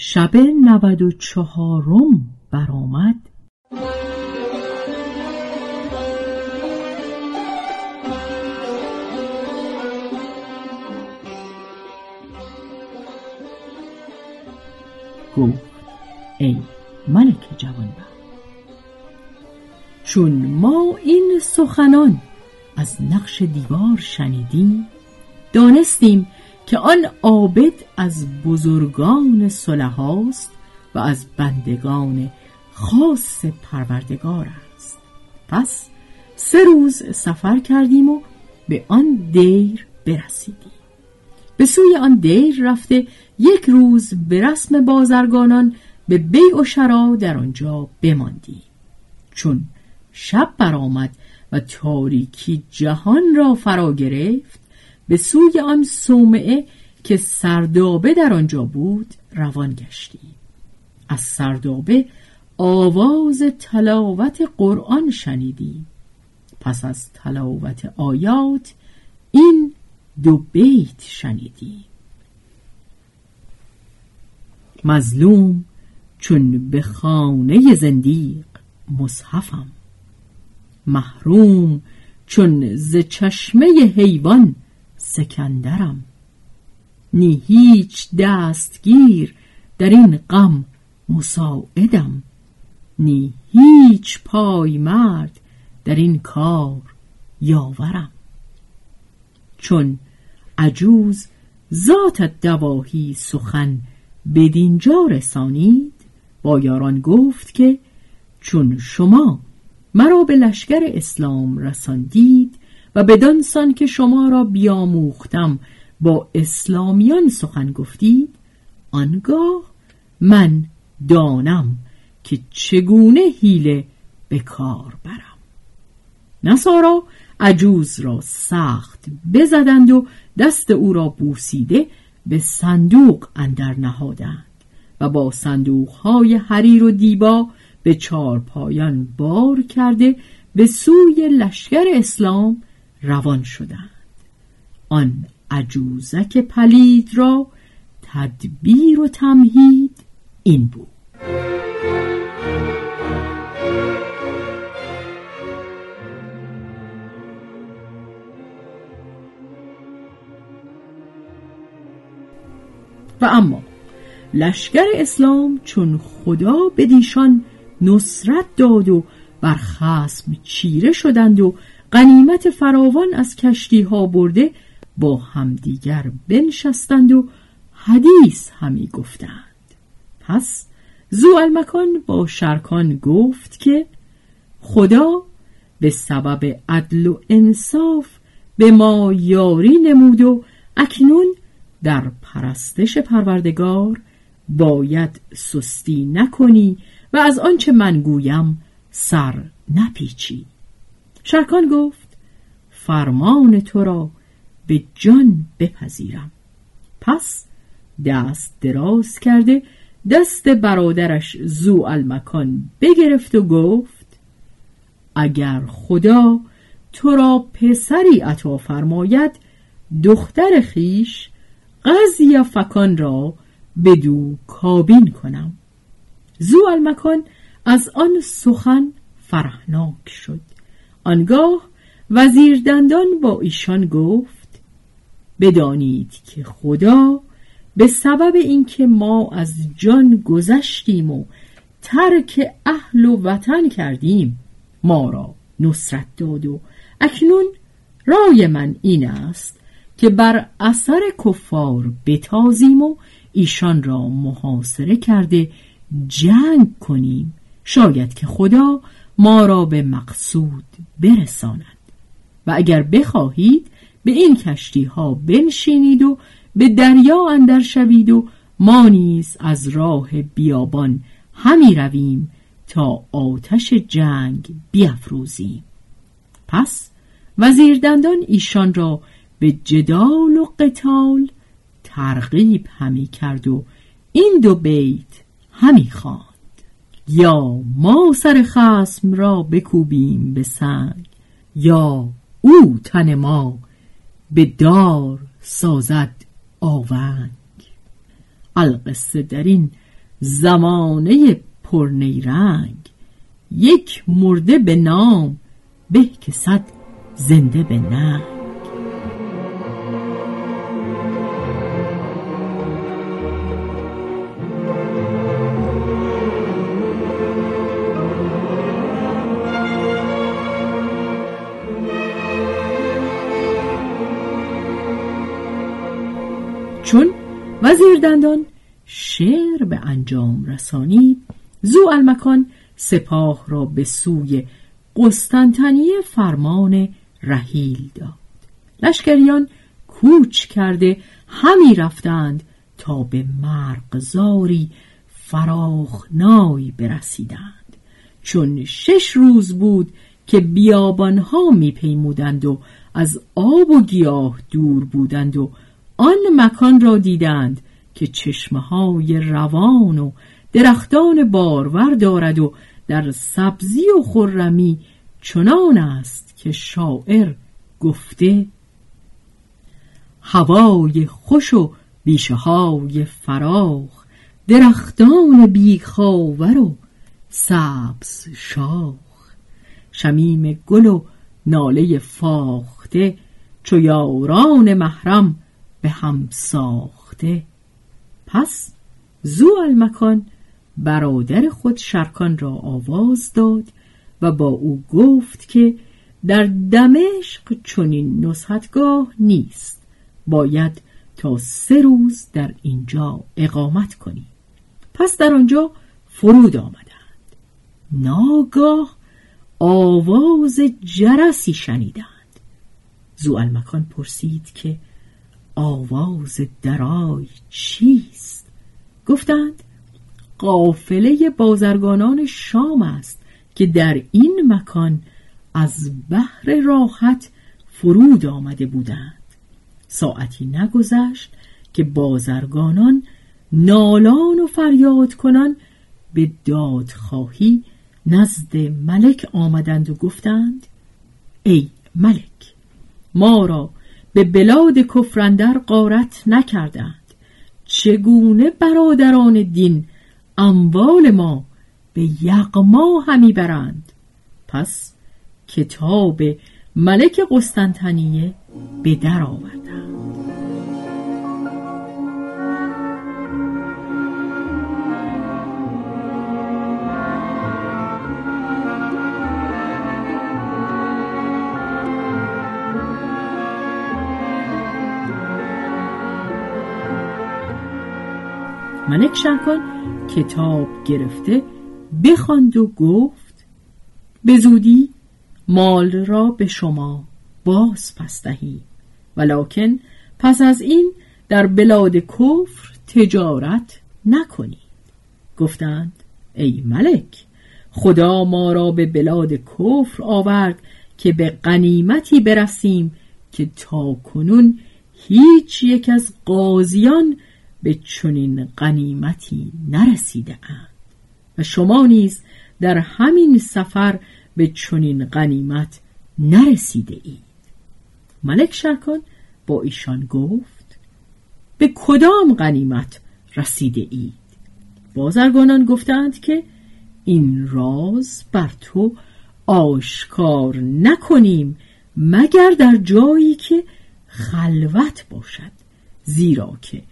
شب نود و چهارم برآمد. گفت ای ملک جوانبخت چون ما این سخنان از نقش دیوار شنیدیم دانستیم که آن عابد از بزرگان صلحاست و از بندگان خاص پروردگار است. پس سه روز سفر کردیم و به آن دیر برسیدیم. به سوی آن دیر رفته یک روز به رسم بازرگانان به بیع و شرا در آنجا بماندیم. چون شب برآمد و تاریکی جهان را فرا گرفت به سوی آن صومعه که سردابه در آنجا بود روان گشتیم از سردابه آواز تلاوت قرآن شنیدیم پس از تلاوت آیات این دو بیت شنیدیم مظلوم چون به خانه زندیق مصحفم. محروم چون ز چشمه حیوان سکندرم. نی هیچ دستگیر در این غم مساعدم. نی هیچ پای مرد در این کار یاورم. چون عجوز ذات دواهی سخن بدینجا رسانید با یاران گفت که چون شما مرا به لشکر اسلام رساندید و بدانسان که شما را بیاموختم. با اسلامیان سخن گفتید آنگاه من دانم که چگونه حیله به کار برم. نصارا عجوز را سخت بزدند و دست او را بوسیده به صندوق اندر نهادند و با صندوقهای حریر و دیبا به چارپایان بار کرده به سوی لشکر اسلام روان شدند. آن عجوزک پلید را تدبیر و تمهید این بود. و اما لشکر اسلام چون خدا به دیشان نصرت داد و بر خسم چیره شدند و غنیمت فراوان از کشتی ها برده با همدیگر بنشستند و حدیث همی گفتند. پس زو المکان با شرکان گفت که خدا به سبب عدل و انصاف به ما یاری نمود و اکنون در پرستش پروردگار باید سستی نکنی و از آنچه من گویم سر نپیچی. شرکان گفت فرمان تو را به جان بپذیرم. پس دست دراز کرده دست برادرش زو المکان بگرفت و گفت اگر خدا تو را پسری عطا فرماید دختر خیش قضی فکان را بدو کابین کنم. زو المکان از آن سخن فرهناک شد. آنگاه وزیر دندان با ایشان گفت بدانید که خدا به سبب اینکه ما از جان گذشتیم و ترک اهل و وطن کردیم ما را نصرت داد و اکنون رای من این است که بر اثر کفار بتازیم و ایشان را محاصره کرده جنگ کنیم. شاید که خدا ما را به مقصود برساند. و اگر بخواهید به این کشتی ها بنشینید و به دریا اندر شوید و ما نیز از راه بیابان همی رویم تا آتش جنگ بیافروزیم پس وزیر دندان ایشان را به جدال و قتال ترغیب همی کرد و این دو بیت همی خواند. یا ما سر خسم را بکوبیم به سنگ یا او تن ما به دار سازد آونگ. القصه در این زمانه پرنیرنگ یک مرده به نام به که صد زنده به ننگ. انجام رسانید. زو المکان سپاه را به سوی قسطنطنیه فرمان رحیل داد. لشکریان کوچ کرده همی رفتند تا به مرغزاری فراخنای برسیدند. چون شش روز بود که بیابانها میپیمودند و از آب و گیاه دور بودند و آن مکان را دیدند که چشمه های روان و درختان بارور دارد و در سبزی و خرمی چنان است که شاعر گفته هوای خوش و بیشه های فراخ درختان بیخاور و سبز شاخ. شمیم گل و ناله فاخته چو یاران محرم به هم ساخته. پس زو المکان برادر خود شرکان را آواز داد و با او گفت که در دمشق چنین نصحتگاه نیست. باید تا سه روز در اینجا اقامت کنی. پس در آنجا فرود آمدند. ناگاه آواز جرسی شنیدند. زو المکان پرسید که آواز درای چیست؟ گفتند قافله بازرگانان شام است که در این مکان از بحر راحت فرود آمده بودند. ساعتی نگذشت که بازرگانان نالان و فریاد کنان به دادخواهی نزد ملک آمدند و گفتند ای ملک ما را به بلاد کفرندر قارت نکردند. چگونه برادران دین اموال ما به یغما همی برند؟ پس کتاب ملک قسطنطنیه به در آوردند. ملک شرکان کتاب گرفته بخواند و گفت به زودی مال را به شما باز پس دهی ولکن پس از این در بلاد کفر تجارت نکنید گفتند ای ملک خدا ما را به بلاد کفر آورد که به غنیمتی برسیم که تا کنون هیچ یک از قاضیان به چنین غنیمتی نرسیده اند. و شما نیز در همین سفر به چنین غنیمت نرسیده اید. ملک شرکان با ایشان گفت به کدام غنیمت رسیده اید؟ بازرگانان گفتند که این راز بر تو آشکار نکنیم مگر در جایی که خلوت باشد زیرا که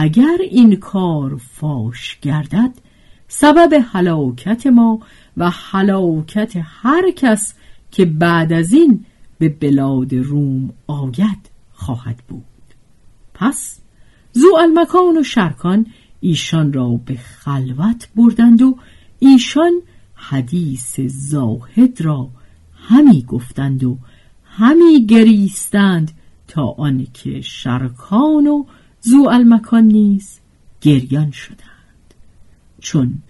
اگر این کار فاش گردد سبب هلاکت ما و هلاکت هر کس که بعد از این به بلاد روم آید خواهد بود. پس زو المکان و شرکان ایشان را به خلوت بردند و ایشان حدیث زاهد را همی گفتند و همی گریستند تا آنکه شرکان و زو المکان نیز گریان شدند. چون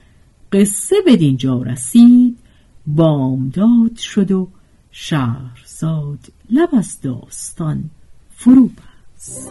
قصه به دینجا رسید بامداد شد و شهرزاد لب از داستان فرو بست.